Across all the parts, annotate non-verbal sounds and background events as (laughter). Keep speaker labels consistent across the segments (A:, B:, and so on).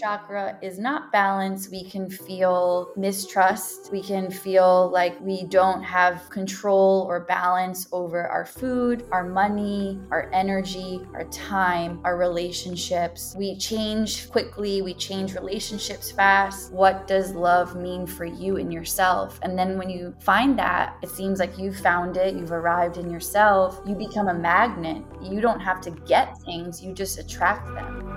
A: Chakra is not balanced, we can feel mistrust. We can feel like we don't have control or balance over our food, our money, our energy, our time, our relationships. We change quickly, we change relationships fast. What does love mean for you and yourself? And then when you find that, it seems like you've found it, you've arrived in yourself, you become a magnet. You don't have to get things, you just attract them.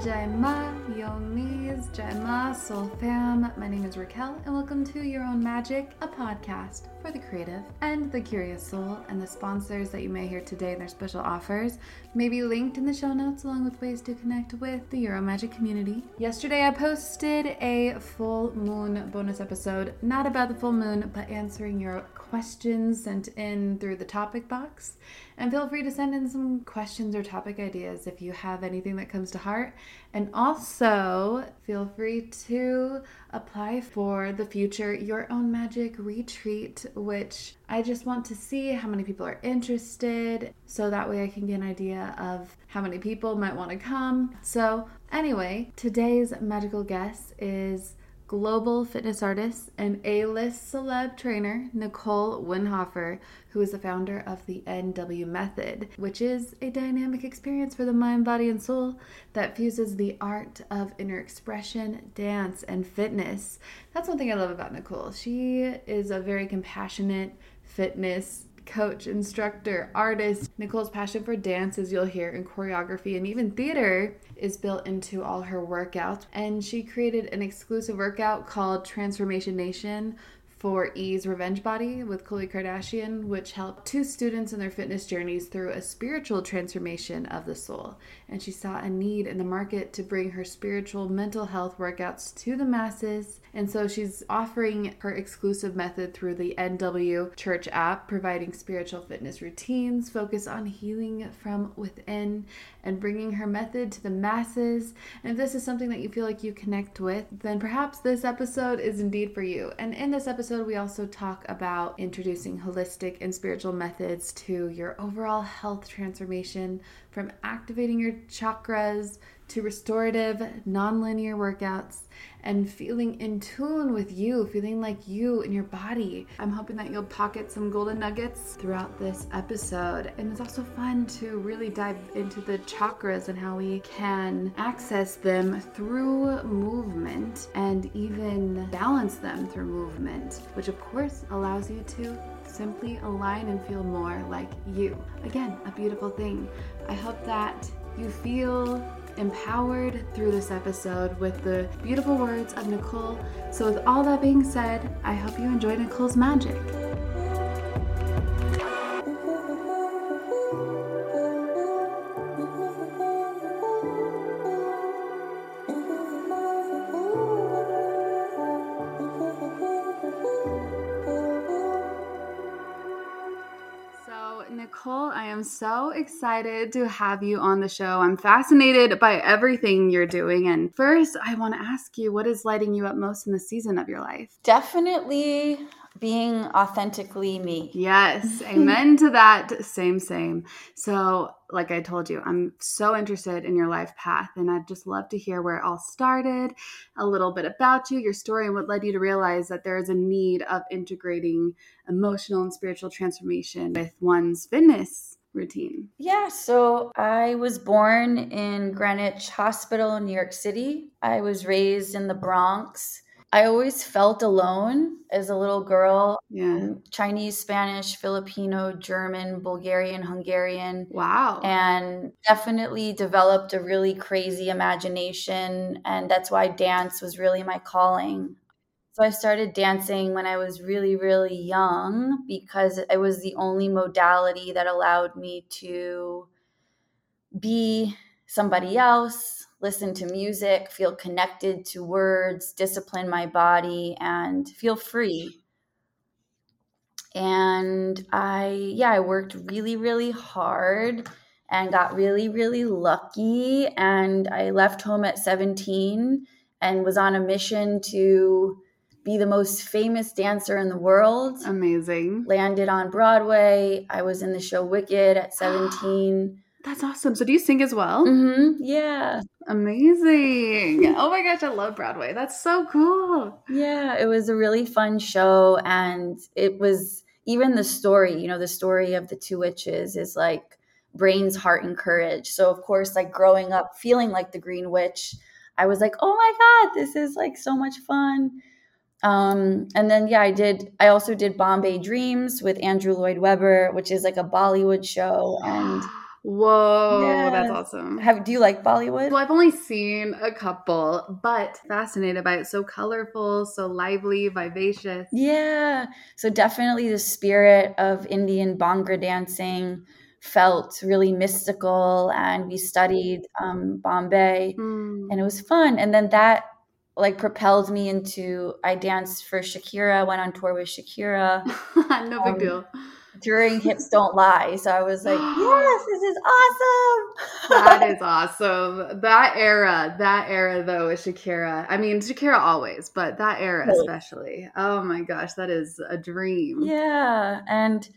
B: Jaima, Yomis, Jaima, Soul Fam. My name is Raquel, and welcome to Your Own Magic, a podcast for the creative and the curious soul. And the sponsors that you may hear today and their special offers may be linked in the show notes, along with ways to connect with the Your Own Magic community. Yesterday, I posted a full moon bonus episode, not about the full moon, but answering your questions sent in through the topic box. And feel free to send in some questions or topic ideas if you have anything that comes to heart. And also, feel free to apply for the future Your Own Magic retreat, which I just want to see how many people are interested so that way I can get an idea of how many people might want to come. So, anyway, today's magical guest is global fitness artist and A list celeb trainer Nicole Winhoffer, who is the founder of the NW Method, which is a dynamic experience for the mind, body, and soul that fuses the art of inner expression, dance, and fitness. That's one thing I love about Nicole. She is a very compassionate fitness coach, instructor, artist. Nicole's passion for dance, as you'll hear in choreography and even theater, is built into all her workouts. And she created an exclusive workout called Transformation Nation for E's Revenge Body with Khloe Kardashian, which helped two students in their fitness journeys through a spiritual transformation of the soul. And she saw a need in the market to bring her spiritual mental health workouts to the masses. And so she's offering her exclusive method through the NW Church app, providing spiritual fitness routines focused on healing from within and bringing her method to the masses. And if this is something that you feel like you connect with, then perhaps this episode is indeed for you. And in this episode, we also talk about introducing holistic and spiritual methods to your overall health transformation from activating your chakras to restorative, nonlinear workouts and feeling in tune with you, feeling like you in your body. I'm hoping that you'll pocket some golden nuggets throughout this episode. And it's also fun to really dive into the chakras and how we can access them through movement and even balance them through movement, which of course allows you to simply align and feel more like you. Again, a beautiful thing. I hope that you feel empowered through this episode with the beautiful words of Nicole. So, with all that being said, I hope you enjoy Nicole's magic. Am so excited to have you on the show. I'm fascinated by everything you're doing. And first, I want to ask you what is lighting you up most in the season of your life?
A: Definitely being authentically me.
B: Yes, (laughs) amen to that. Same, same. So, like I told you, I'm so interested in your life path, and I'd just love to hear where it all started, a little bit about you, your story, and what led you to realize that there is a need of integrating emotional and spiritual transformation with one's fitness routine.
A: Yeah, so I was born in Greenwich Hospital in New York City. I was raised in the Bronx. I always felt alone as a little girl.
B: Yeah.
A: Um, Chinese, Spanish, Filipino, German, Bulgarian, Hungarian.
B: Wow.
A: And definitely developed a really crazy imagination. And that's why dance was really my calling. So I started dancing when I was really, really young because it was the only modality that allowed me to be somebody else, listen to music, feel connected to words, discipline my body, and feel free. And I, yeah, I worked really, really hard and got really, really lucky. And I left home at 17 and was on a mission to be the most famous dancer in the world.
B: Amazing.
A: Landed on Broadway. I was in the show Wicked at (gasps) 17.
B: That's awesome. So, do you sing as well?
A: Mm-hmm. Yeah.
B: Amazing. Oh my gosh, I love Broadway. That's so cool.
A: Yeah, it was a really fun show. And it was even the story, you know, the story of the two witches is like brains, heart, and courage. So, of course, like growing up feeling like the Green Witch, I was like, oh my God, this is like so much fun. Um, and then yeah, I did. I also did Bombay Dreams with Andrew Lloyd Webber, which is like a Bollywood show, and (gasps)
B: Whoa,
A: Yes.
B: that's awesome.
A: have do you like Bollywood?
B: Well, I've only seen a couple, but fascinated by it. So colorful, so lively, vivacious.
A: Yeah. So definitely the spirit of Indian Bhangra dancing felt really mystical, and we studied um, Bombay,
B: Mm.
A: and it was fun. And then that like propelled me into I danced for Shakira, went on tour with Shakira. (laughs)
B: no big
A: Um,
B: deal.
A: during Hips Don't Lie. So I was like, (gasps) yes, this is awesome.
B: That is (laughs) awesome. That era, that era though, with Shakira. I mean, Shakira always, but that era
A: Right.
B: especially. Oh my gosh, that is a dream.
A: yeah. And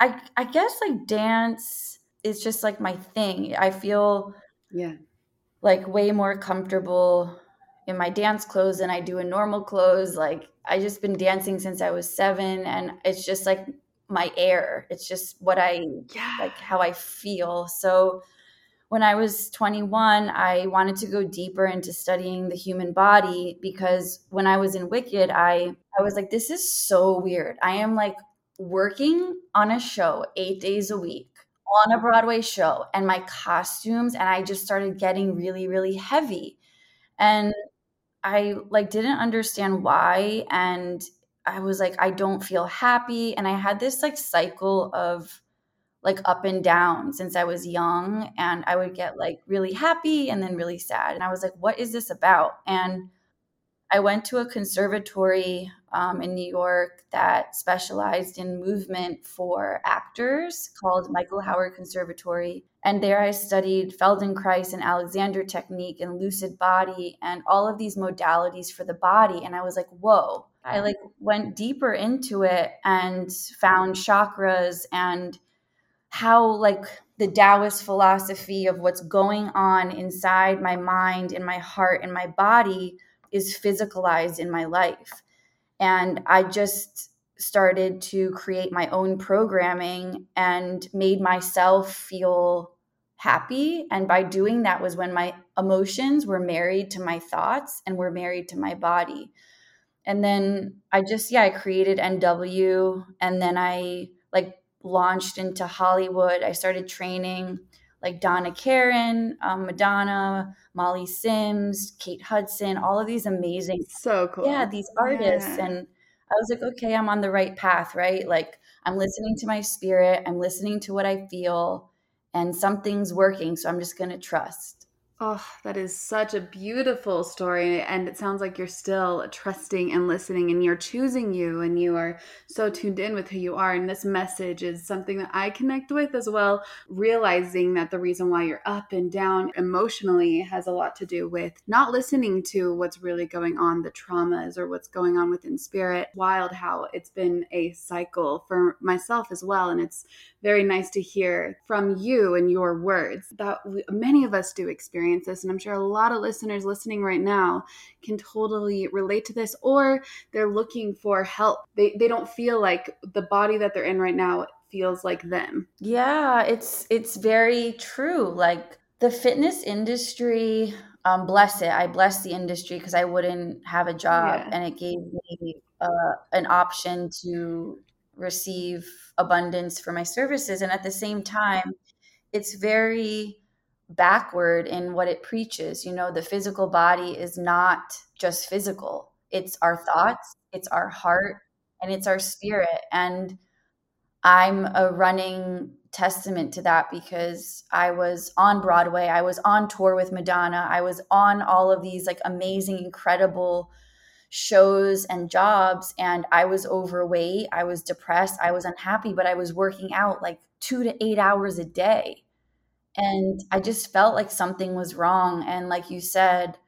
A: I I guess like dance is just like my thing. I feel
B: Yeah.
A: like way more comfortable in my dance clothes than I do in normal clothes. Like I just been dancing since I was seven and it's just like my air. It's just what I
B: Yeah.
A: like how I feel. So when I was 21, I wanted to go deeper into studying the human body because when I was in Wicked, I I was like this is so weird. I am like working on a show 8 days a week on a Broadway show and my costumes and I just started getting really really heavy. And I like didn't understand why and I was like I don't feel happy and I had this like cycle of like up and down since I was young and I would get like really happy and then really sad and I was like what is this about and I went to a conservatory um, in New York that specialized in movement for actors called Michael Howard Conservatory. And there I studied Feldenkrais and Alexander technique and lucid body and all of these modalities for the body. And I was like, whoa. I like went deeper into it and found chakras and how like the Taoist philosophy of what's going on inside my mind and my heart and my body is physicalized in my life. And I just started to create my own programming and made myself feel happy. And by doing that was when my emotions were married to my thoughts and were married to my body. And then I just, yeah, I created NW and then I like launched into Hollywood. I started training like Donna Karan, um, Madonna, Molly Sims, Kate Hudson, all of these amazing,
B: So cool.
A: yeah, these artists.
B: Yeah.
A: And I was like, okay, I'm on the right path, right? Like I'm listening to my spirit, I'm listening to what I feel, and something's working. So I'm just going to trust.
B: Oh, that is such a beautiful story. And it sounds like you're still trusting and listening, and you're choosing you, and you are so tuned in with who you are. And this message is something that I connect with as well, realizing that the reason why you're up and down emotionally has a lot to do with not listening to what's really going on, the traumas or what's going on within spirit. Wild how it's been a cycle for myself as well. And it's very nice to hear from you and your words that many of us do experience this. And I'm sure a lot of listeners listening right now can totally relate to this, or they're looking for help. They, they don't feel like the body that they're in right now feels like them.
A: Yeah, it's it's very true. Like the fitness industry, um, bless it. I bless the industry because I wouldn't have a job, yeah. and it gave me uh, an option to receive abundance for my services. And at the same time, it's very backward in what it preaches. You know, the physical body is not just physical, it's our thoughts, it's our heart, and it's our spirit. And I'm a running testament to that because I was on Broadway, I was on tour with Madonna, I was on all of these like amazing, incredible shows and jobs and I was overweight, I was depressed, I was unhappy, but I was working out like 2 to 8 hours a day. And I just felt like something was wrong and like you said,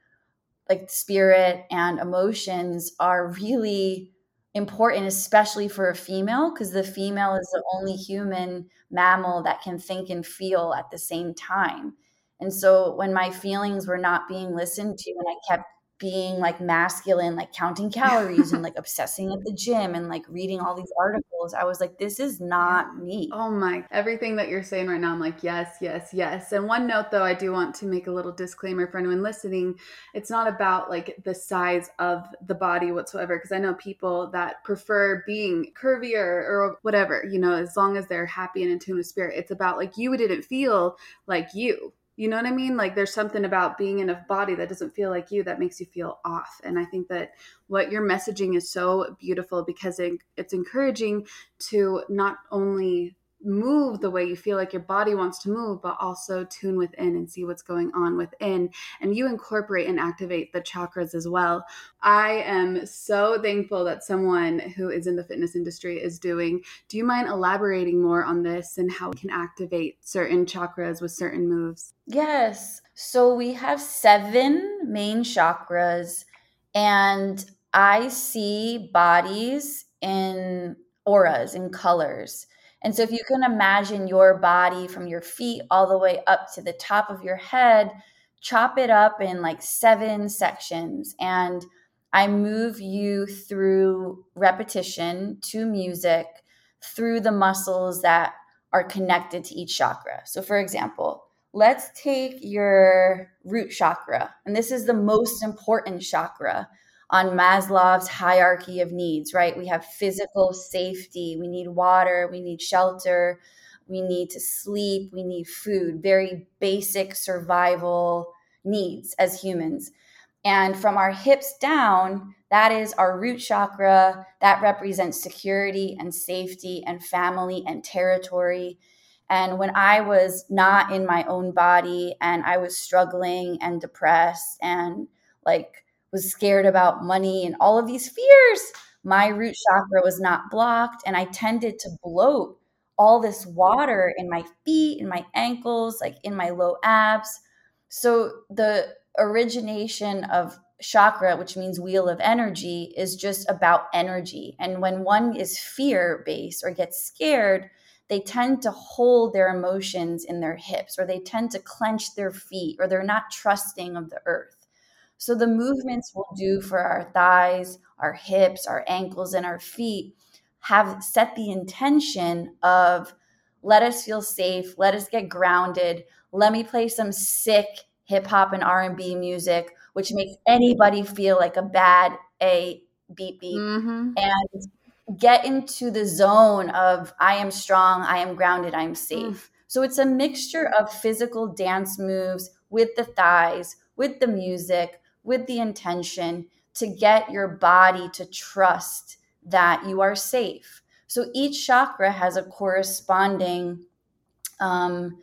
A: like spirit and emotions are really important especially for a female because the female is the only human mammal that can think and feel at the same time. And so when my feelings were not being listened to and I kept being like masculine, like counting calories and like (laughs) obsessing at the gym and like reading all these articles, I was like, this is not me.
B: Oh my, everything that you're saying right now, I'm like, yes, yes, yes. And one note though, I do want to make a little disclaimer for anyone listening. It's not about like the size of the body whatsoever, because I know people that prefer being curvier or whatever, you know, as long as they're happy and in tune with spirit. It's about like you didn't feel like you you know what I mean? Like there's something about being in a body that doesn't feel like you that makes you feel off. And I think that what you're messaging is so beautiful because it, it's encouraging to not only move the way you feel like your body wants to move, but also tune within and see what's going on within. And you incorporate and activate the chakras as well. I am so thankful that someone who is in the fitness industry is doing. Do you mind elaborating more on this and how we can activate certain chakras with certain moves?
A: Yes. So we have seven main chakras, and I see bodies in auras, in colors. And so if you can imagine your body from your feet all the way up to the top of your head, chop it up in like seven sections. And I move you through repetition to music through the muscles that are connected to each chakra. So, for example, let's take your root chakra, and this is the most important chakra on Maslow's hierarchy of needs, right? We have physical safety, we need water, we need shelter, we need to sleep, we need food, very basic survival needs as humans. And from our hips down, that is our root chakra. That represents security and safety and family and territory. And when I was not in my own body and I was struggling and depressed and like was scared about money and all of these fears, my root chakra was not blocked. And I tended to bloat all this water in my feet, in my ankles, like in my low abs. So the origination of chakra, which means wheel of energy, is just about energy. And when one is fear based or gets scared, they tend to hold their emotions in their hips or they tend to clench their feet or they're not trusting of the earth. So the movements we'll do for our thighs, our hips, our ankles, and our feet have set the intention of let us feel safe, let us get grounded, let me play some sick hip hop and R&B music which makes anybody feel like a bad A beep beep mm-hmm. and get into the zone of I am strong, I am grounded, I'm safe. Mm. So it's a mixture of physical dance moves with the thighs, with the music, with the intention to get your body to trust that you are safe. So each chakra has a corresponding, um,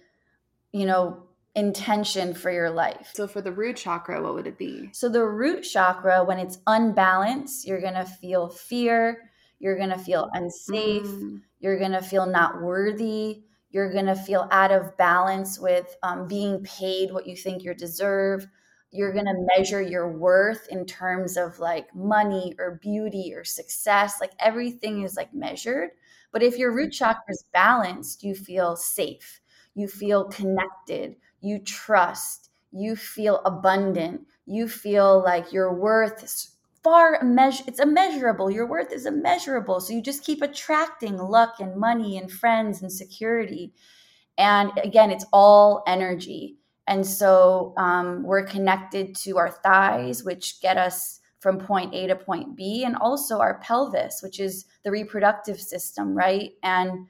A: you know, intention for your life.
B: So for the root chakra, what would it be?
A: So the root chakra, when it's unbalanced, you're going to feel fear, you're going to feel unsafe, mm. you're going to feel not worthy, you're going to feel out of balance with um, being paid what you think you deserve. You're going to measure your worth in terms of like money or beauty or success. Like everything is like measured. But if your root mm-hmm. chakra is balanced, you feel safe, you feel connected, you trust, you feel abundant, you feel like your worth is far measure it's immeasurable your worth is immeasurable so you just keep attracting luck and money and friends and security. And again it's all energy and so um, we're connected to our thighs which get us from point a to point b and also our pelvis which is the reproductive system right? And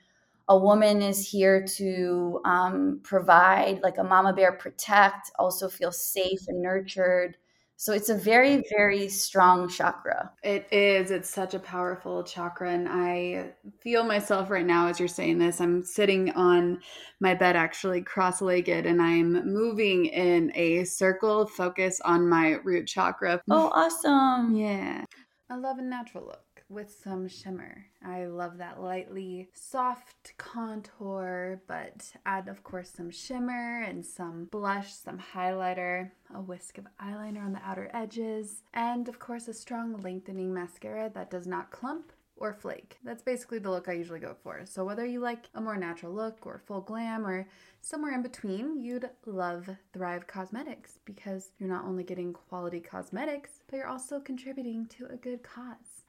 A: a woman is here to um, provide like a mama bear protect also feel safe and nurtured so it's a very, very strong chakra.
B: It is. It's such a powerful chakra. And I feel myself right now as you're saying this. I'm sitting on my bed, actually cross legged, and I'm moving in a circle focus on my root chakra.
A: Oh, awesome.
B: Yeah. I love a natural look with some shimmer. I love that lightly soft contour, but add, of course, some shimmer and some blush, some highlighter, a whisk of eyeliner on the outer edges, and, of course, a strong lengthening mascara that does not clump or flake. That's basically the look I usually go for. So, whether you like a more natural look or full glam or somewhere in between, you'd love Thrive Causemetics because you're not only getting quality cosmetics, but you're also contributing to a good cause.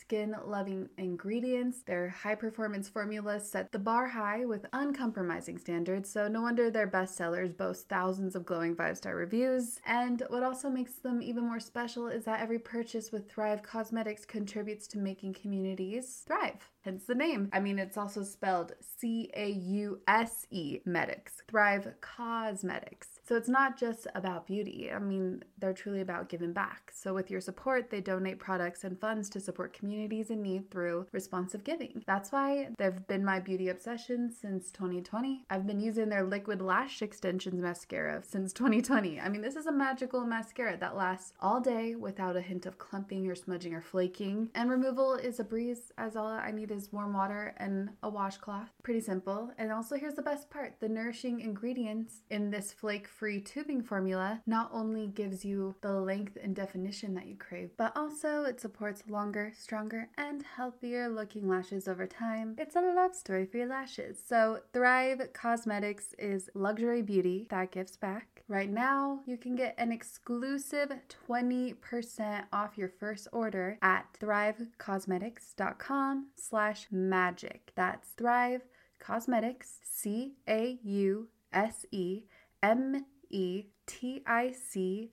B: skin loving ingredients. Their high performance formulas set the bar high with uncompromising standards, so no wonder their bestsellers boast thousands of glowing five star reviews. And what also makes them even more special is that every purchase with Thrive Causemetics contributes to making communities thrive hence the name. I mean, it's also spelled C A U S E Medics, Thrive Causemetics. So it's not just about beauty. I mean, they're truly about giving back. So with your support, they donate products and funds to support communities in need through responsive giving. That's why they've been my beauty obsession since 2020. I've been using their liquid lash extensions mascara since 2020. I mean, this is a magical mascara that lasts all day without a hint of clumping or smudging or flaking. And removal is a breeze as all I need is warm water and a washcloth. Pretty simple. And also here's the best part. The nourishing ingredients in this flake free tubing formula not only gives you the length and definition that you crave, but also it supports longer, stronger, and healthier looking lashes over time. It's a love story for your lashes. So, Thrive Causemetics is luxury beauty that gives back. Right now, you can get an exclusive 20% off your first order at thrivecausemetics.com slash magic. That's Thrive Cosmetics,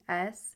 B: Causemetics,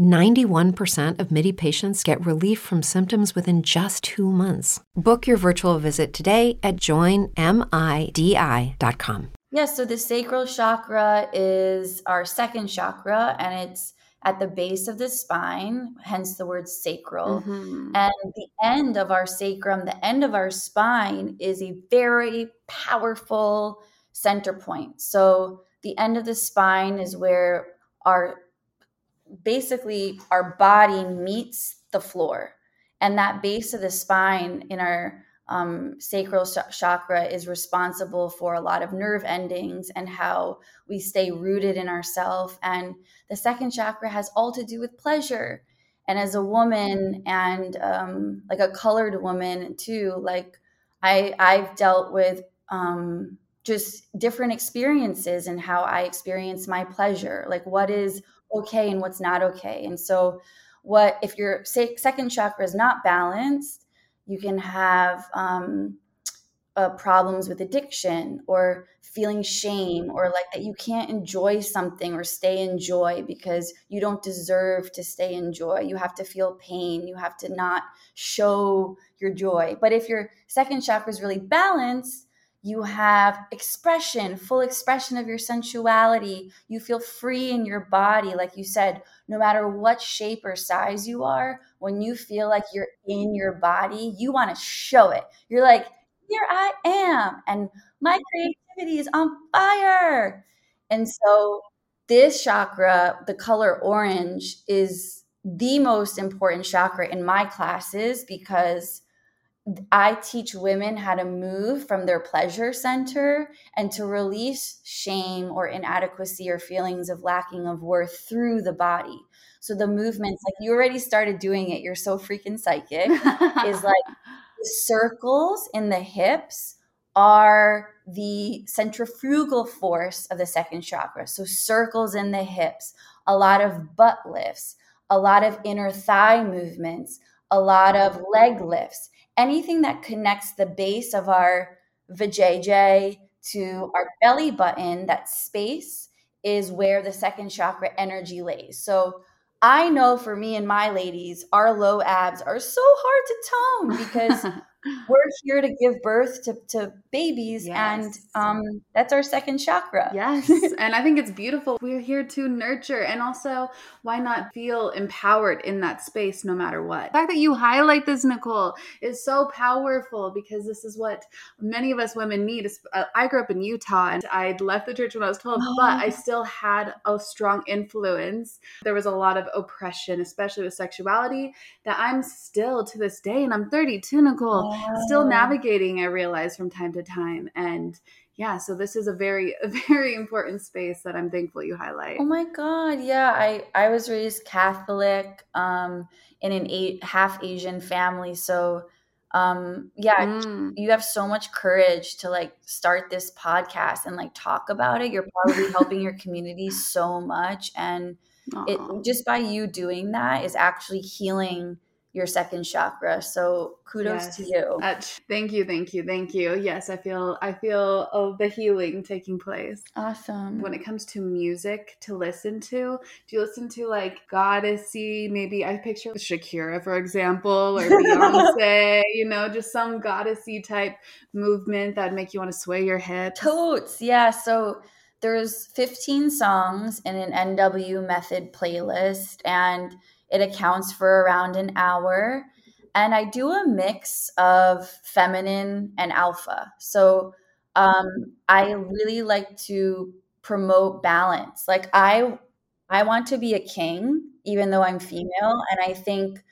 C: 91% of MIDI patients get relief from symptoms within just two months. Book your virtual visit today at joinmidi.com.
A: Yes, yeah, so the sacral chakra is our second chakra and it's at the base of the spine, hence the word sacral. Mm-hmm. And the end of our sacrum, the end of our spine, is a very powerful center point. So the end of the spine is where our basically our body meets the floor. And that base of the spine in our um, sacral chakra is responsible for a lot of nerve endings and how we stay rooted in ourself. And the second chakra has all to do with pleasure. And as a woman and um, like a colored woman too like i i've dealt with um, just different experiences and how i experience my pleasure. Like what is okay and what's not okay. And so, what if your second chakra is not balanced? You can have um, uh, problems with addiction or feeling shame or like that you can't enjoy something or stay in joy because you don't deserve to stay in joy. You have to feel pain. You have to not show your joy. But if your second chakra is really balanced, you have expression, full expression of your sensuality. You feel free in your body. Like you said, no matter what shape or size you are, when you feel like you're in your body, you want to show it. You're like, here I am, and my creativity is on fire. And so, this chakra, the color orange, is the most important chakra in my classes because I teach women how to move from their pleasure center and to release shame or inadequacy or feelings of lacking of worth through the body. So the movements, like you already started doing it, you're so freaking psychic, (laughs) is like circles in the hips are the centrifugal force of the second chakra. So, circles in the hips, a lot of butt lifts, a lot of inner thigh movements, a lot of leg lifts, anything that connects the base of our vajayjay to our belly button, that space is where the second chakra energy lays. So, I know for me and my ladies, our low abs are so hard to tone because (laughs) we're here to give birth to, to babies yes. and um, that's our second chakra
B: yes (laughs) and i think it's beautiful we're here to nurture and also why not feel empowered in that space no matter what the fact that you highlight this nicole is so powerful because this is what many of us women need uh, i grew up in utah and I'd left the church when i was 12 oh. but i oh. still had a strong influence there was a lot of oppression especially with sexuality that i'm still to this day and i'm 32 nicole still navigating, I realize from time to time. And yeah, so this is a very, (laughs) a very important space that I'm thankful you highlight.
A: Oh my God. Yeah. I, I was raised Catholic um, in an eight, half Asian family. So um yeah mm. you have so much courage to like start this podcast and like talk about it you're probably helping your community so much and Aww. it just by you doing that is actually healing your second chakra. So kudos yes. to you.
B: Uh, thank you, thank you, thank you. Yes, I feel I feel the healing taking place.
A: Awesome.
B: When it comes to music to listen to, do you listen to like goddessy? Maybe I picture Shakira, for example, or (laughs) Beyonce. you know, just some goddessy type movement that make you want to sway your hips.
A: Totes, yeah. So there's 15 songs in an NW Method playlist, and it accounts for around an hour. And I do a mix of feminine and alpha. So um, I really like to promote balance. Like I I want to be a king, even though I'm female. And I think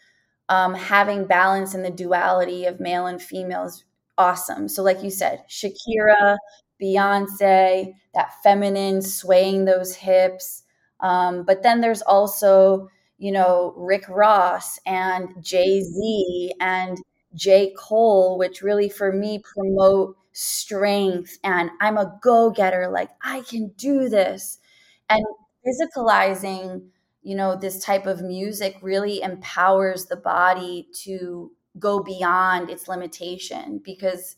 A: um, having balance in the duality of male and female is awesome. So, like you said, Shakira, Beyonce, that feminine swaying those hips. Um, but then there's also you know, Rick Ross and Jay Z and J. Cole, which really for me promote strength and I'm a go getter, like I can do this. And physicalizing, you know, this type of music really empowers the body to go beyond its limitation because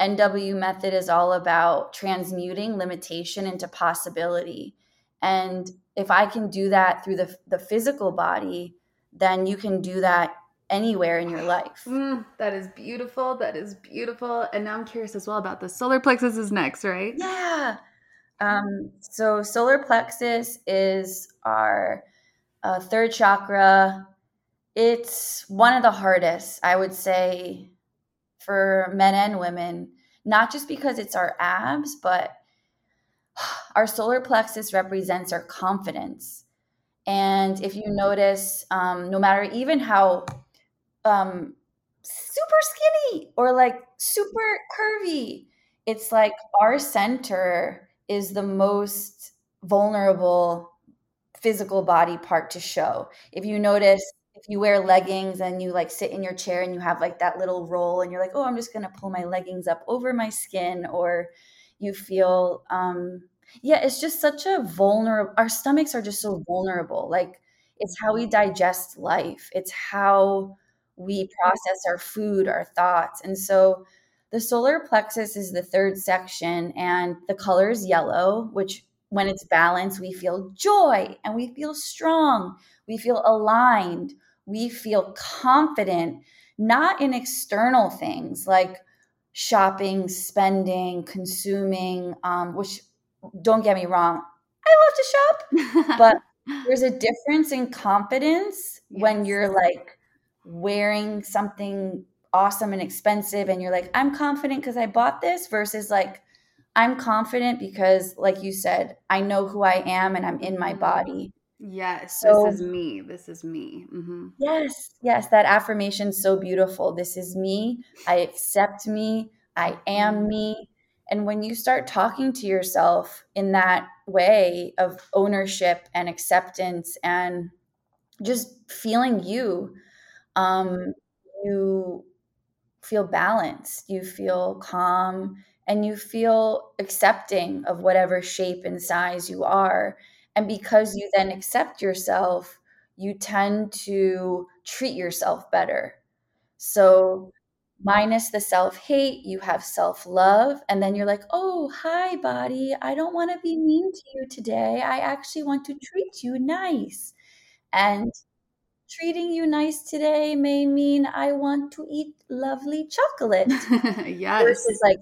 A: NW method is all about transmuting limitation into possibility. And if I can do that through the, the physical body, then you can do that anywhere in your life.
B: Mm, that is beautiful. That is beautiful. And now I'm curious as well about the solar plexus is next, right?
A: Yeah. Um, so solar plexus is our uh, third chakra. It's one of the hardest, I would say, for men and women, not just because it's our abs, but our solar plexus represents our confidence. And if you notice, um, no matter even how um, super skinny or like super curvy, it's like our center is the most vulnerable physical body part to show. If you notice, if you wear leggings and you like sit in your chair and you have like that little roll and you're like, oh, I'm just going to pull my leggings up over my skin, or you feel um, Yeah, it's just such a vulnerable our stomachs are just so vulnerable. Like it's how we digest life. It's how we process our food, our thoughts. And so the solar plexus is the third section and the color is yellow, which when it's balanced, we feel joy and we feel strong. We feel aligned. We feel confident, not in external things like shopping, spending, consuming, um, which don't get me wrong, I love to shop, but (laughs) there's a difference in confidence yes. when you're like wearing something awesome and expensive and you're like, I'm confident because I bought this versus like, I'm confident because, like you said, I know who I am and I'm in my body.
B: Yes, so, this is me. This is me. Mm-hmm.
A: Yes, yes, that affirmation is so beautiful. This is me. I accept me. I am mm-hmm. me. And when you start talking to yourself in that way of ownership and acceptance and just feeling you, um, you feel balanced, you feel calm, and you feel accepting of whatever shape and size you are. And because you then accept yourself, you tend to treat yourself better. So, minus the self hate, you have self love. And then you're like, oh, hi, body. I don't want to be mean to you today. I actually want to treat you nice. And treating you nice today may mean I want to eat lovely chocolate. (laughs)
B: yes.
A: Versus like,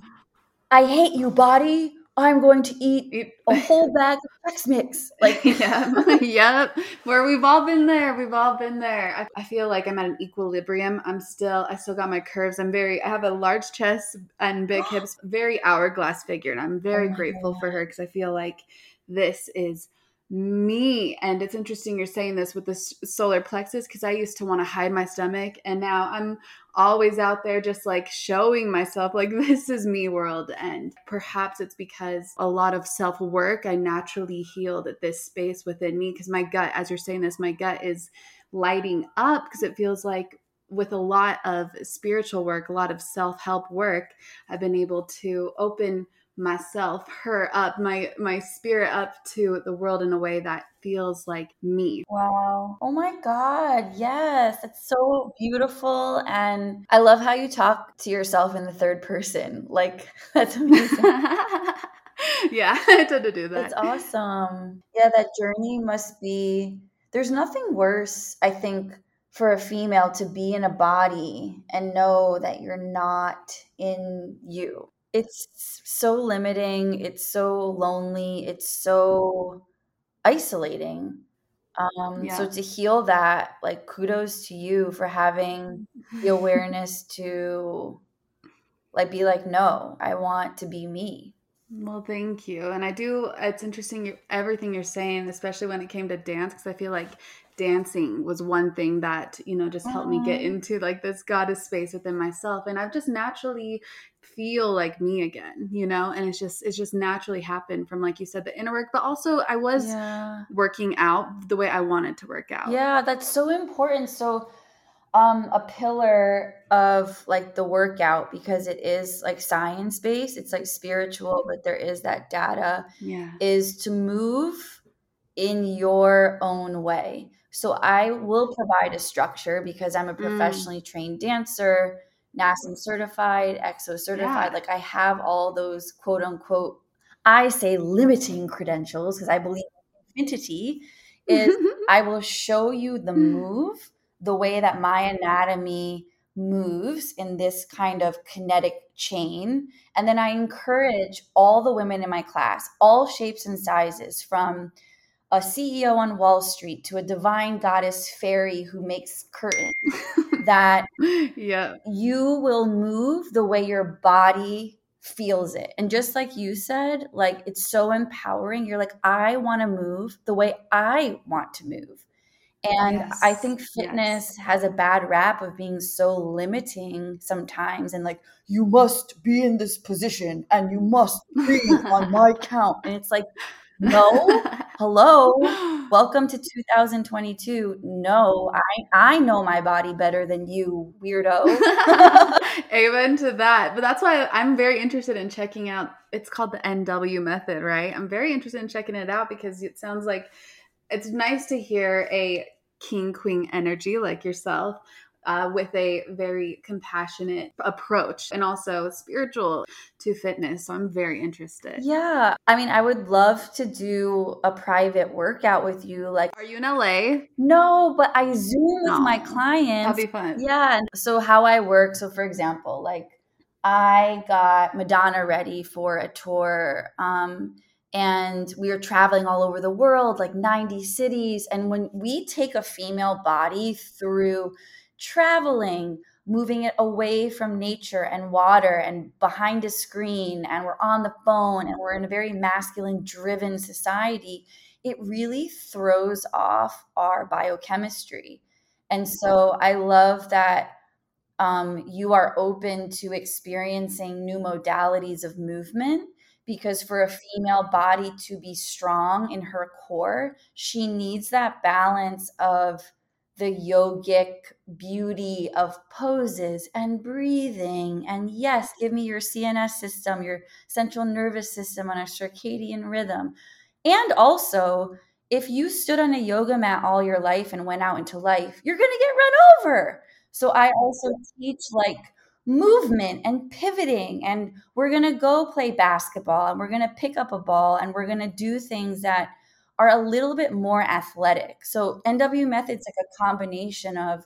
A: I hate you, body. I'm going to eat a (laughs) whole bag of Chex Mix. Like, (laughs)
B: yeah, (laughs) yep. Where we've all been there. We've all been there. I, I, feel like I'm at an equilibrium. I'm still, I still got my curves. I'm very, I have a large chest and big (gasps) hips, very hourglass figure. And I'm very oh grateful God. for her because I feel like this is me and it's interesting you're saying this with the solar plexus because i used to want to hide my stomach and now i'm always out there just like showing myself like (laughs) this is me world and perhaps it's because a lot of self work i naturally healed at this space within me because my gut as you're saying this my gut is lighting up because it feels like with a lot of spiritual work a lot of self help work i've been able to open myself her up my my spirit up to the world in a way that feels like me.
A: Wow. Oh my god. Yes. That's so beautiful. And i love how you talk to yourself in the third person. Like (laughs) that's amazing. (laughs)
B: Yeah (laughs) i tend to do that.
A: That's awesome. Yeah that journey must be there's nothing worse i think for a female to be in a body and know that you're not in you it's so limiting, it's so lonely, it's so isolating. Um, yeah. so to heal that, like kudos to you for having the (laughs) awareness to like be like, no, I want to be me.
B: Well, thank you. And I do, it's interesting everything you're saying, especially when it came to dance, because I feel like dancing was one thing that, you know, just helped me get into like this goddess space within myself. And I've just naturally feel like me again, you know? And it's just, it's just naturally happened from, like you said, the inner work, but also I was yeah. working out the way I wanted to work out.
A: Yeah, that's so important. So, um a pillar of like the workout because it is like science based it's like spiritual but there is that data
B: yeah
A: is to move in your own way so i will provide a structure because i'm a mm. professionally mm. trained dancer NASM certified exo certified yeah. like i have all those quote unquote i say limiting credentials because i believe infinity is (laughs) i will show you the move the way that my anatomy moves in this kind of kinetic chain. And then I encourage all the women in my class, all shapes and sizes, from a CEO on Wall Street to a divine goddess fairy who makes curtains, (laughs) that
B: yeah.
A: you will move the way your body feels it. And just like you said, like it's so empowering. You're like, I want to move the way I want to move. And yes, I think fitness yes. has a bad rap of being so limiting sometimes and like, you must be in this position and you must breathe on my count. And it's like, no, (laughs) hello, welcome to 2022. No, I I know my body better than you, weirdo. (laughs)
B: Amen to that. But that's why I'm very interested in checking out. It's called the NW method, right? I'm very interested in checking it out because it sounds like it's nice to hear a king queen energy like yourself uh, with a very compassionate approach and also spiritual to fitness. So I'm very interested.
A: Yeah. I mean, I would love to do a private workout with you. Like,
B: are you in LA?
A: No, but I Zoom with my clients.
B: That'll be fun.
A: Yeah. So, how I work. So, for example, like, I got Madonna ready for a tour. Um, and we were traveling all over the world, like 90 cities. And when we take a female body through traveling, moving it away from nature and water and behind a screen, and we're on the phone and we're in a very masculine driven society, it really throws off our biochemistry. And so I love that um, you are open to experiencing new modalities of movement because for a female body to be strong in her core, she needs that balance of the yogic beauty of poses and breathing. And yes, give me your CNS system, your central nervous system on a circadian rhythm. And also, if you stood on a yoga mat all your life and went out into life, you're going to get run over. So I also teach like movement and pivoting and we're going to go play basketball and we're going to pick up a ball and we're going to do things that are a little bit more athletic. So NW methods like a combination of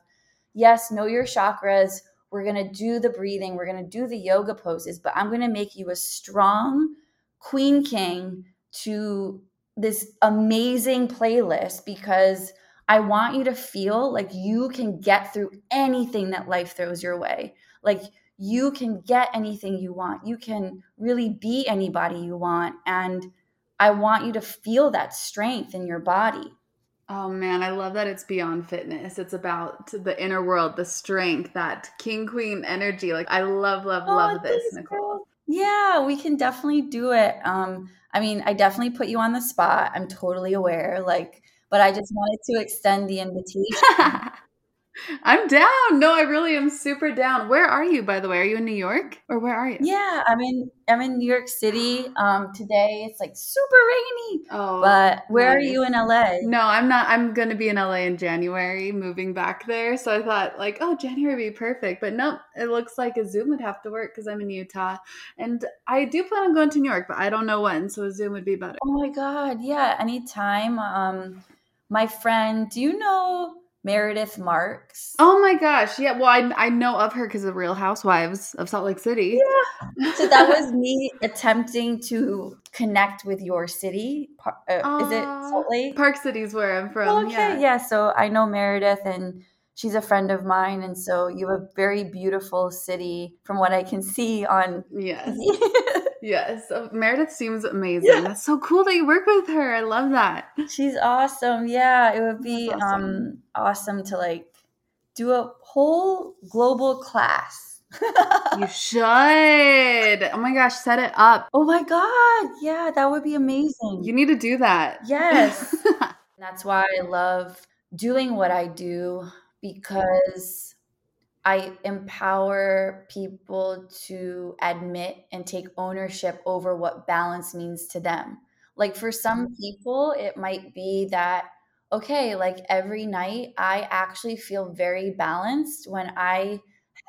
A: yes, know your chakras. We're going to do the breathing, we're going to do the yoga poses, but I'm going to make you a strong queen king to this amazing playlist because I want you to feel like you can get through anything that life throws your way. Like you can get anything you want. You can really be anybody you want and I want you to feel that strength in your body.
B: Oh man, I love that it's beyond fitness. It's about the inner world, the strength, that king queen energy. Like I love, love, oh, love this, Nicole.
A: Yeah, we can definitely do it. Um, I mean, I definitely put you on the spot. I'm totally aware. Like, but I just wanted to extend the invitation. (laughs)
B: I'm down. No, I really am super down. Where are you, by the way? Are you in New York or where are you?
A: Yeah, I'm in I'm in New York City. Um, today it's like super rainy. Oh, but where nice. are you in LA?
B: No, I'm not. I'm gonna be in LA in January, moving back there. So I thought like, oh, January would be perfect. But nope, it looks like a Zoom would have to work because I'm in Utah, and I do plan on going to New York, but I don't know when. So a Zoom would be better.
A: Oh my god, yeah, anytime. Um, my friend, do you know? Meredith Marks.
B: Oh my gosh. Yeah. Well, I, I know of her because of Real Housewives of Salt Lake City.
A: Yeah. So that was me attempting to connect with your city. Uh, is it Salt Lake?
B: Park City is where I'm from.
A: okay. Yeah. yeah. So I know Meredith and she's a friend of mine. And so you have a very beautiful city from what I can see on.
B: Yes. (laughs) Yes, oh, Meredith seems amazing. Yeah. That's so cool that you work with her. I love that.
A: She's awesome. Yeah, it would be awesome. um awesome to like do a whole global class. (laughs)
B: you should. Oh my gosh, set it up.
A: Oh my god. Yeah, that would be amazing.
B: You need to do that.
A: Yes. (laughs) That's why I love doing what I do because I empower people to admit and take ownership over what balance means to them. Like for some mm-hmm. people, it might be that, okay, like every night I actually feel very balanced when I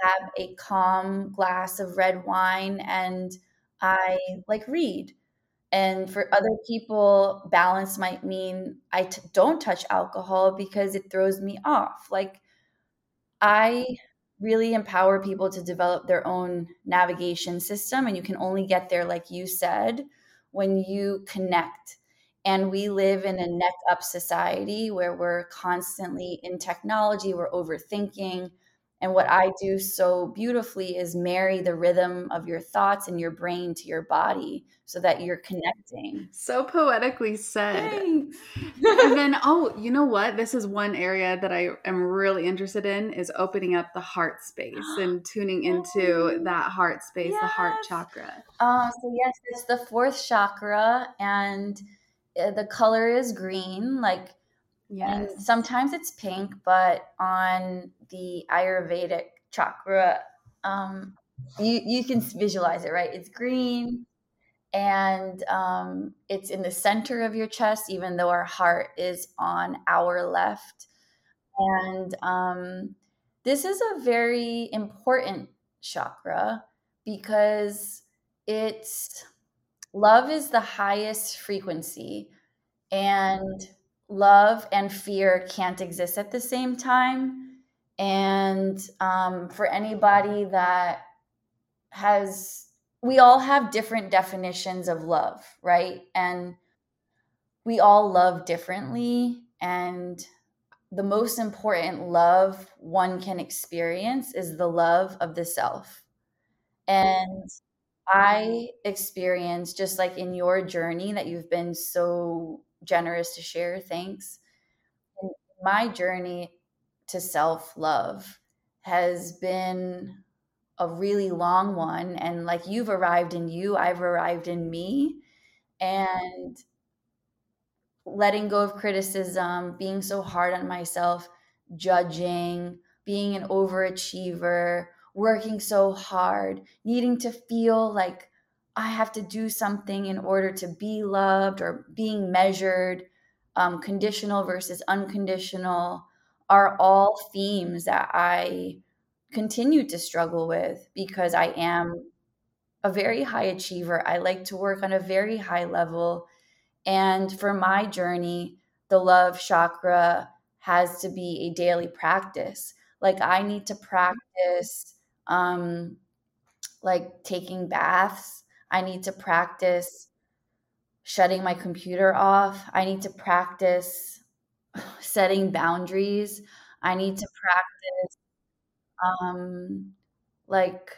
A: have a calm glass of red wine and I like read. And for other people, balance might mean I t- don't touch alcohol because it throws me off. Like I really empower people to develop their own navigation system. And you can only get there, like you said, when you connect. And we live in a neck up society where we're constantly in technology, we're overthinking, and what I do so beautifully is marry the rhythm of your thoughts and your brain to your body so that you're connecting.
B: So poetically said. and (laughs) then, oh, you know what? This is one area that I am really interested in is opening up the heart space (gasps) and tuning into that heart space, yes. the heart chakra.
A: Uh, so, yes, it's the fourth chakra, and uh, the color is green. Like, Yes. And sometimes it's pink, but on the Ayurvedic chakra um, you you can visualize it, right? It's green, and um, it's in the center of your chest, even though our heart is on our left. And um, this is a very important chakra because it's love is the highest frequency, and love and fear can't exist at the same time. And um, for anybody that has, we all have different definitions of love, right? And we all love differently. And the most important love one can experience is the love of the self. And I experienced, just like in your journey that you've been so generous to share, thanks. My journey to self love has been a really long one. And like you've arrived in you, I've arrived in me. And letting go of criticism, being so hard on myself, judging, being an overachiever, working so hard, needing to feel like I have to do something in order to be loved or being measured, um, conditional versus unconditional, are all themes that I continue to struggle with because I am a very high achiever. I like to work on a very high level. And for my journey, the love chakra has to be a daily practice. Like I need to practice um like taking baths. I need to practice shutting my computer off. I need to practice setting boundaries. I need to practice um like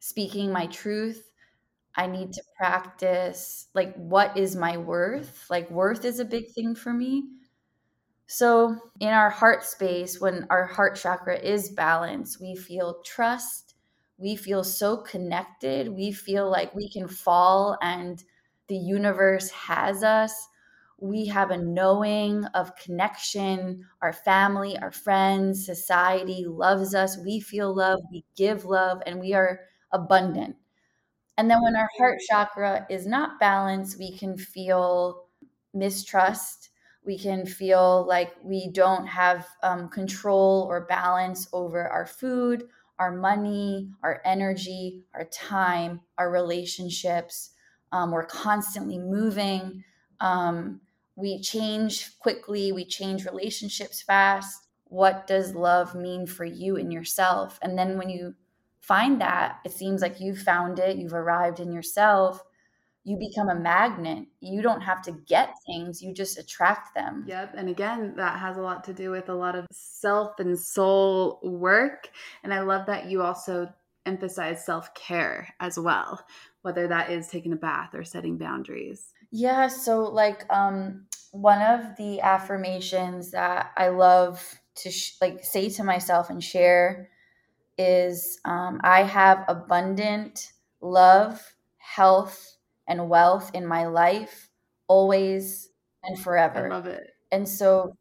A: speaking my truth. I need to practice like what is my worth? Like worth is a big thing for me. So, in our heart space, when our heart chakra is balanced, we feel trust, we feel so connected, we feel like we can fall and the universe has us. We have a knowing of connection. Our family, our friends, society loves us. We feel love, we give love, and we are abundant. And then when our heart chakra is not balanced, we can feel mistrust we can feel like we don't have um, control or balance over our food, our money, our energy, our time, our relationships. Um, we're constantly moving. Um, we change quickly, we change relationships fast. What does love mean for you and yourself? And then when you find that, it seems like you've found it, you've arrived in yourself you become a magnet. You don't have to get things, you just attract them.
B: Yep. And again, that has a lot to do with a lot of self and soul work. And I love that you also emphasize self care as well, whether that is taking a bath or setting boundaries.
A: Yeah. So, like, um, one of the affirmations that I love to sh- like say to myself and share is um, I have abundant love, health, and wealth in my life always and forever.
B: I love it.
A: And so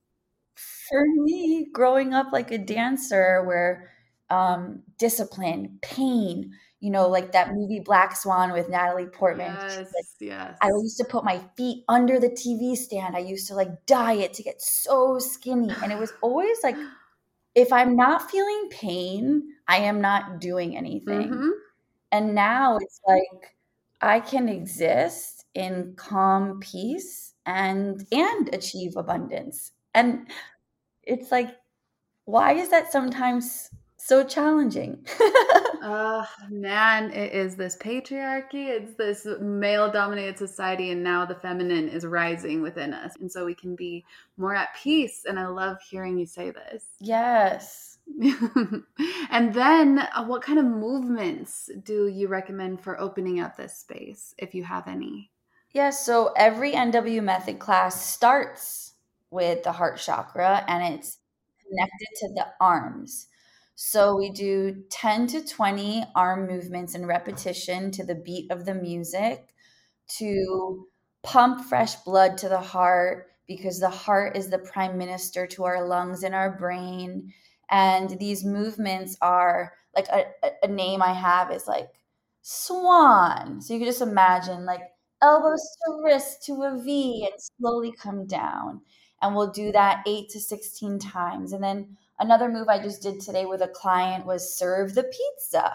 A: for me, growing up like a dancer where um, discipline, pain, you know, like that movie Black Swan with Natalie Portman.
B: Yes,
A: like,
B: yes.
A: I used to put my feet under the TV stand. I used to like diet to get so skinny. And it was (gasps) always like, if I'm not feeling pain, I am not doing anything. Mm-hmm. And now it's like, I can exist in calm peace and and achieve abundance. And it's like why is that sometimes so challenging? (laughs)
B: uh man, it is this patriarchy, it's this male dominated society and now the feminine is rising within us. And so we can be more at peace and I love hearing you say this.
A: Yes. (laughs)
B: and then, uh, what kind of movements do you recommend for opening up this space, if you have any?
A: Yeah, so every NW method class starts with the heart chakra and it's connected to the arms. So we do 10 to 20 arm movements in repetition to the beat of the music to pump fresh blood to the heart because the heart is the prime minister to our lungs and our brain and these movements are like a, a name I have is like swan. So you can just imagine like elbows to wrist to a V and slowly come down. And we'll do that eight to 16 times. And then another move I just did today with a client was serve the pizza.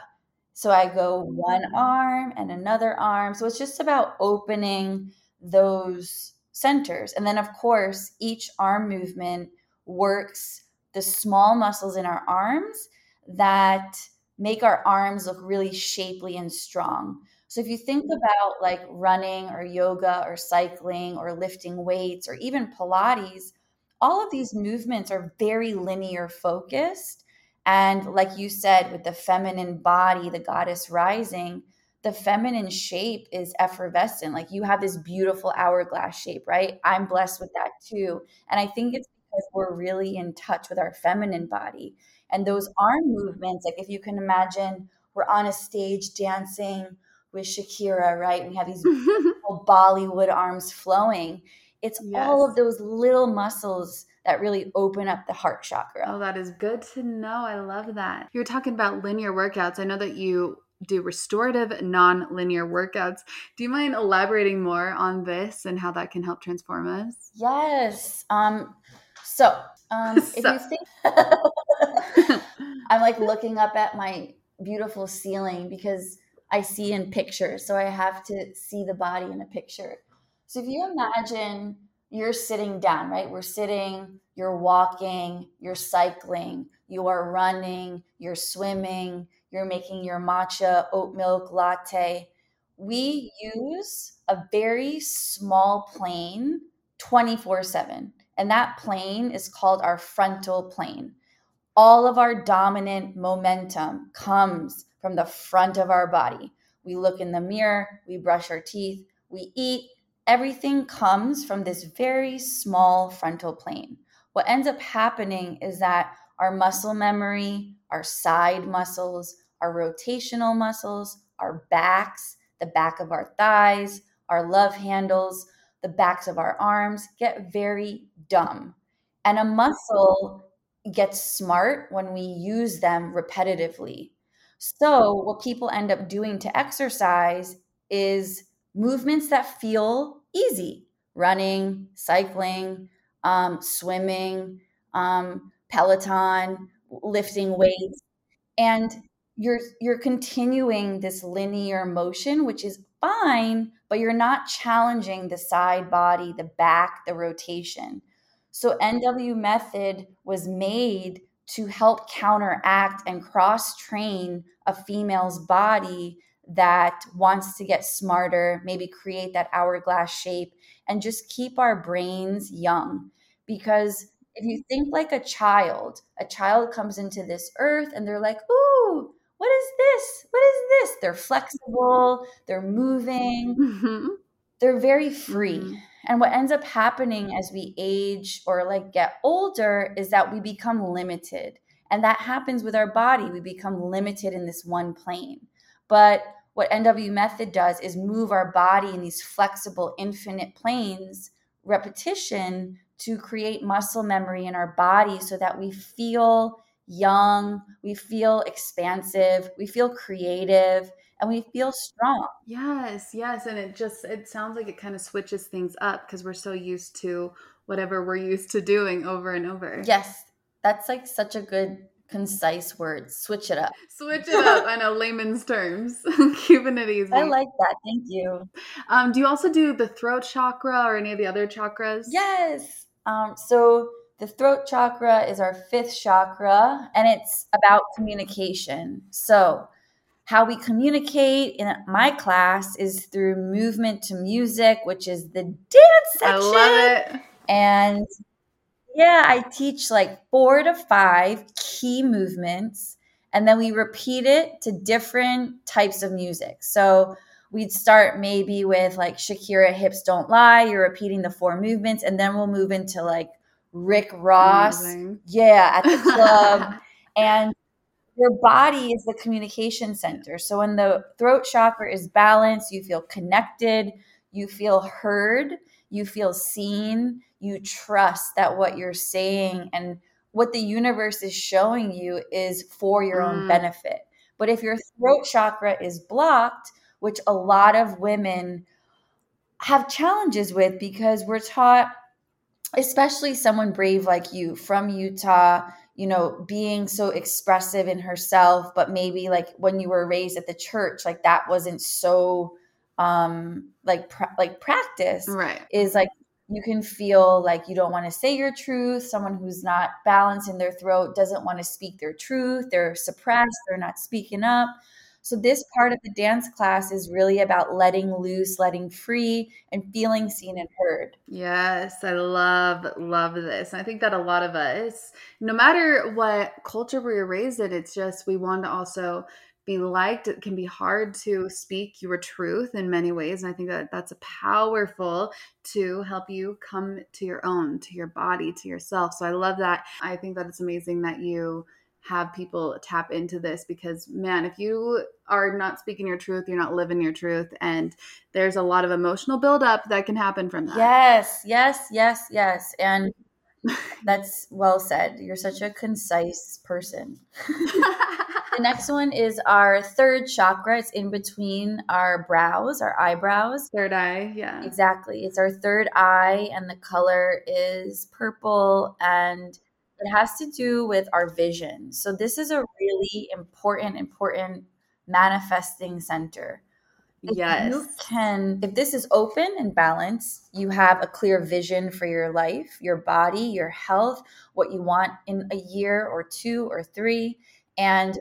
A: So I go one mm. arm and another arm. So it's just about opening those centers. And then, of course, each arm movement works the small muscles in our arms that make our arms look really shapely and strong. So if you think mm. about like running or yoga or cycling or lifting weights or even Pilates, all of these movements are very linear focused. And like you said, with the feminine body, the goddess rising, the feminine shape is effervescent. Like you have this beautiful hourglass shape, right? I'm blessed with that too. And I think it's because we're really in touch with our feminine body. And those arm movements, like if you can imagine, we're on a stage dancing with Shakira, right? We have these (laughs) Bollywood arms flowing. It's yes. all of those little muscles that really open up the heart chakra.
B: Oh, that is good to know. I love that. You're talking about linear workouts. I know that you do restorative non-linear workouts. Do you mind elaborating more on this and how that can help transform us?
A: Yes. Um so um so. (laughs) if you think (laughs) I'm like looking up at my beautiful ceiling because I see in pictures. So I have to see the body in a picture. So if you imagine you're sitting down, right? We're sitting, you're walking, you're cycling, you are running, you're swimming, you're making your matcha oat milk latte. We use a very small plane 24 7. And that plane is called our frontal plane. All of our dominant momentum comes from the front of our body. We look in the mirror, we brush our teeth, we eat. Everything comes from this very small frontal plane. What ends up happening is that our muscle memory, our side muscles, our rotational muscles, our backs, the back of our thighs, our love handles, the backs of our arms get very dumb. And a muscle gets smart when we use them repetitively. So, what people end up doing to exercise is movements that feel easy. Running, cycling, um, swimming, um, Peloton, lifting weights. And you're you're continuing this linear motion which is fine but you're not challenging the side body the back the rotation. So nw method was made to help counteract and cross train a female's body that wants to get smarter maybe create that hourglass shape and just keep our brains young because if you think like a child a child comes into this earth and they're like ooh what is this? What is this? They're flexible, they're moving, mm-hmm. they're very free. Mm-hmm. And what ends up happening as we age or like get older is that we become limited. And that happens with our body. We become limited in this one plane. But what NW method does is move our body in these flexible, infinite planes, repetition to create muscle memory in our body so that we feel young, we feel expansive, we feel creative, and we feel strong.
B: Yes, yes. And it just, it sounds like it kind of switches things up because we're so used to whatever we're used to doing over and over.
A: Yes, that's like such a good concise words. Switch it up.
B: Switch it up. I know layman's terms. (laughs) Easy.
A: I like that. Thank you.
B: Um, do you also do the throat chakra or any of the other chakras?
A: Yes. Um, so the throat chakra is our fifth chakra, and it's about communication. So, how we communicate in my class is through movement to music, which is the dance section. I
B: love it.
A: And yeah, I teach like four to five key movements, and then we repeat it to different types of music. So, we'd start maybe with like Shakira Hips Don't Lie. You're repeating the four movements, and then we'll move into like Rick Ross. Amazing. Yeah, at the club. (laughs) and your body is the communication center. So when the throat chakra is balanced, you feel connected, you feel heard, you feel seen, you trust that what you're saying and what the universe is showing you is for your mm. own benefit. But if your throat chakra is blocked, which a lot of women have challenges with because we're taught, especially someone brave like you from Utah, you know, being so expressive in herself, but maybe like when you were raised at the church, like that wasn't so um like pra- like practice
B: right
A: is like you can feel like you don't want to say your truth someone who's not balanced in their throat doesn't want to speak their truth they're suppressed they're not speaking up. So this part of the dance class is really about letting loose letting free and feeling seen and heard.
B: Yes i love love this and i think that a lot of us no matter what culture we were raised in it's just we want to also be liked it can be hard to speak your truth in many ways and i think that that's a powerful to help you come to your own to your body to yourself so i love that. I think that it's amazing that you have people tap into this because man if you are not speaking your truth you're not living your truth and there's a lot of emotional buildup that can happen from that.
A: Yes yes yes yes and (laughs) that's well said. You're such a concise person (laughs) the next one is our third chakra. It's in between our brows, our eyebrows.
B: Third eye, yeah.
A: Exactly. It's our third eye, and the color is purple, and it has to do with our vision. So, this is a really important, important manifesting center.
B: If yes.
A: You can, if this is open and balanced, you have a clear vision for your life, your body, your health, what you want in a year or two or three. And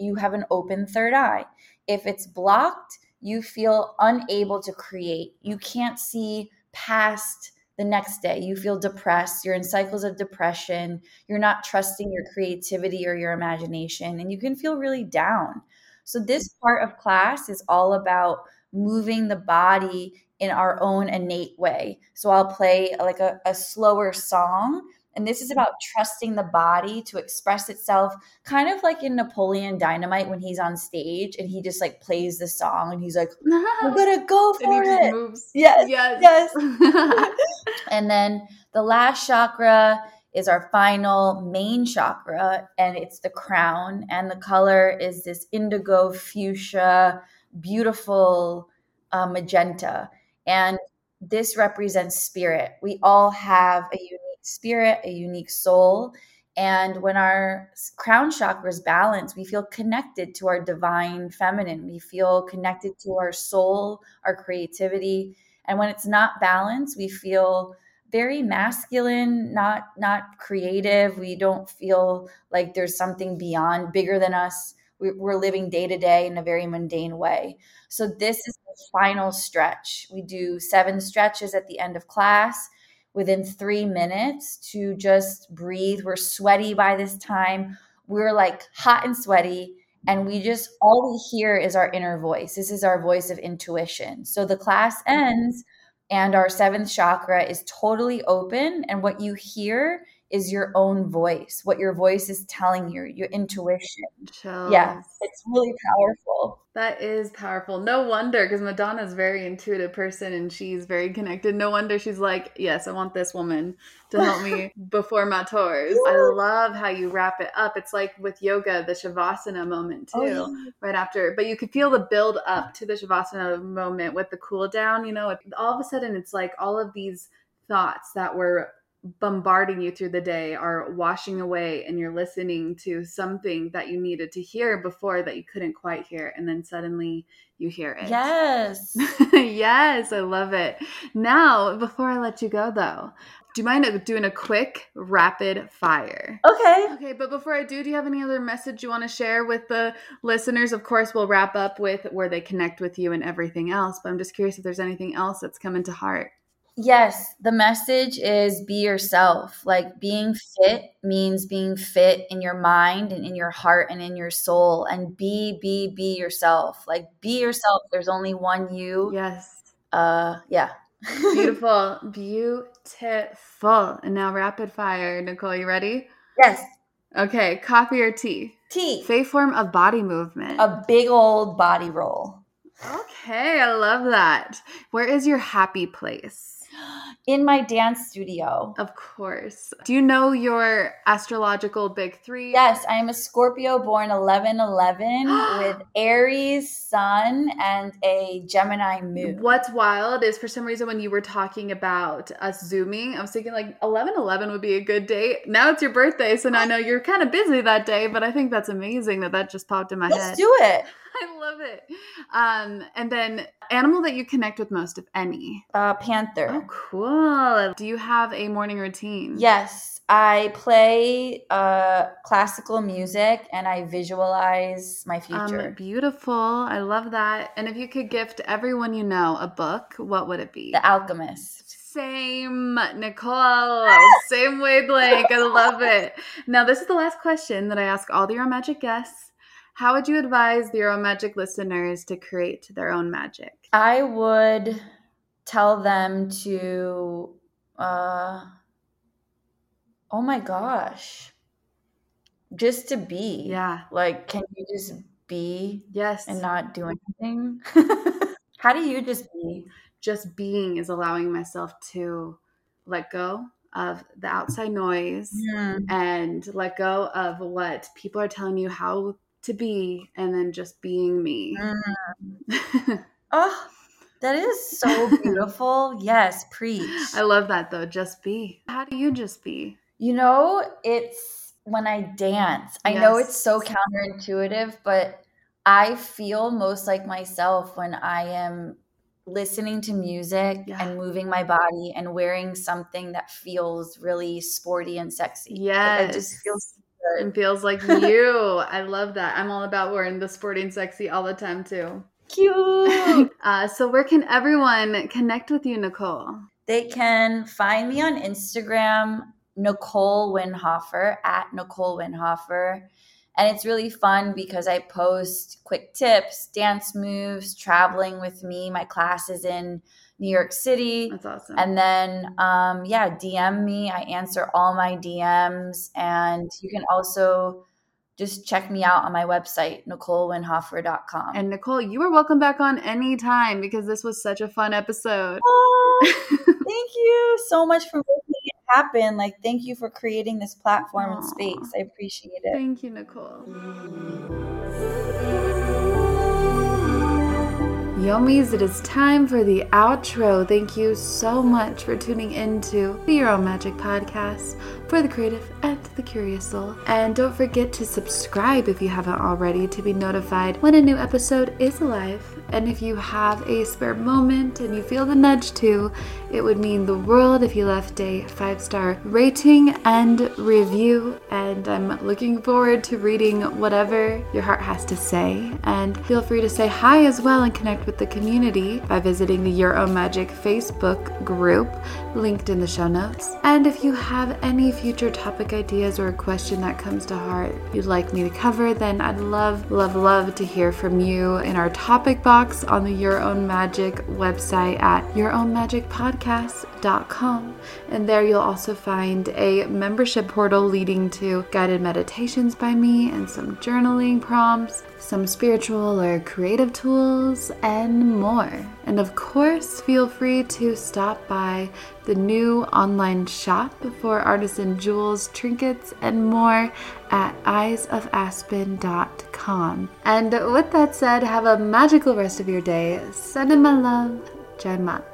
A: you have an open third eye. If it's blocked, you feel unable to create. You can't see past the next day. You feel depressed. You're in cycles of depression. You're not trusting your creativity or your imagination, and you can feel really down. So, this part of class is all about moving the body in our own innate way. So, I'll play like a, a slower song and this is about trusting the body to express itself, kind of like in Napoleon Dynamite when he's on stage and he just like plays the song and he's like, (laughs) "We're gonna go for it." Moves. Yes, yes, yes. (laughs) and then the last chakra is our final main chakra, and it's the crown. And the color is this indigo fuchsia, beautiful uh, magenta. And this represents spirit. We all have a spirit, a unique soul. And when our crown chakra is balanced, we feel connected to our divine feminine. We feel connected to our soul, our creativity. And when it's not balanced, we feel very masculine, not not creative. We don't feel like there's something beyond, bigger than us. We're living day to day in a very mundane way. So this is the final stretch. We do seven stretches at the end of class within three minutes to just breathe. We're sweaty by this time. We're like hot and sweaty. And we just, all we hear is our inner voice. This is our voice of intuition. So the class ends and our seventh chakra is totally open. And what you hear is your own voice, what your voice is telling you, your intuition.
B: Chills.
A: Yeah, it's really powerful.
B: That is powerful. No wonder, because Madonna's a very intuitive person and she's very connected. No wonder she's like, yes, I want this woman to help me (laughs) before my tours. I love how you wrap it up. It's like with yoga, the Shavasana moment oh, too, oh, yeah. right after. But you could feel the build up to the Shavasana moment with the cool down. You know, all of a sudden it's like all of these thoughts that were bombarding you through the day are washing away and you're listening to something that you needed to hear before that you couldn't quite hear and then suddenly you hear it.
A: Yes. (laughs)
B: yes, I love it. Now, before I let you go though, do you mind doing a quick rapid fire?
A: Okay.
B: Okay, but before I do, do you have any other message you want to share with the listeners? Of course, we'll wrap up with where they connect with you and everything else, but I'm just curious if there's anything else that's coming to heart.
A: Yes, the message is be yourself. Like being fit means being fit in your mind and in your heart and in your soul and be be be yourself. Like be yourself. There's only one you.
B: Yes.
A: Uh yeah. (laughs)
B: Beautiful. Beautiful. And now rapid fire. Nicole, you ready?
A: Yes.
B: Okay, coffee or tea?
A: Tea.
B: Favorite form of body movement.
A: A big old body roll.
B: Okay, I love that. Where is your happy place?
A: In my dance studio.
B: Of course. Do you know your astrological big three?
A: Yes, I am a Scorpio born 11 11 (gasps) with Aries sun and a Gemini moon.
B: What's wild is for some reason when you were talking about us zooming, I was thinking like 11 11 would be a good date. Now it's your birthday, so now I know you're kind of busy that day, but I think that's amazing that that just popped in my head.
A: Let's
B: head.
A: do it. (laughs)
B: I love it. Um, and then animal that you connect with most, if any.
A: Uh, Panther.
B: Oh, cool. Do you have a morning routine?
A: Yes, I play uh, classical music and I visualize my future.
B: Um, beautiful. I love that. And if you could gift everyone you know a book, what would it be?
A: the Alchemist.
B: Same, Nicole. Same wavelength. I love it. Now, this is the last question that I ask all the Your Magic guests. How would you advise the Your Own Magic listeners to create their own magic?
A: I would tell them to, uh, oh my gosh, just to be.
B: Yeah.
A: Like, can you just be
B: Yes.
A: and not do anything? (laughs) (laughs) How do you just be?
B: just being is allowing myself to let go of the outside noise and let go of what people are telling you how to be and then just being me. Mm. (laughs)
A: Oh, that is so beautiful. (laughs) yes, preach.
B: I love that though. Just be. How do you just be?
A: You know, it's when I dance. I know it's so counterintuitive, but I feel most like myself when I am listening to music
B: Yeah.
A: and moving my body and wearing something that feels really sporty and sexy. Like,
B: Yes.
A: I just feel good.
B: Feels like (laughs) you. I love that. I'm all about wearing the sporting sexy all the time too.
A: cute. (laughs)
B: Uh, so where can everyone connect with you, Nicole?
A: They can find me on Instagram, Nicole Winhoffer, at Nicole Winhoffer. And it's really fun because I post quick tips, dance moves, traveling with me. My class is in New York City.
B: That's awesome.
A: And then, um, yeah, DM me. I answer all my DMs. And you can also just check me out on my website, NicoleWinhoffer.com.
B: and Nicole, you are welcome back on anytime because this was such a fun episode.
A: Oh, (laughs) thank you so much for making it happen. Like, thank you for creating this platform and space. I appreciate it.
B: Thank you, Nicole. Yomis, it is time for the outro. Thank you so much for tuning into the Your Own Magic podcast for the creative and the curious soul. And don't forget to subscribe if you haven't already to be notified when a new episode is live. And if you have a spare moment and you feel the nudge to, it would mean the world if you left a five star rating and review. And I'm looking forward to reading whatever your heart has to say. And feel free to say hi as well and connect with the community by visiting the Your Own Magic Facebook group linked in the show notes. And if you have any future topic ideas or a question that comes to heart you'd like me to cover, then I'd love, love, love to hear from you in our topic box on the Your Own Magic website at yourownmagicpodcast.com. And there you'll also find a membership portal leading to guided meditations by me and some journaling prompts, some spiritual or creative tools, and more. And of course, feel free to stop by the new online shop for artisan jewels, trinkets, and more at eyesofaspen.com. And with that said, have a magical rest of your day. Send Sending my love, Jai Mat.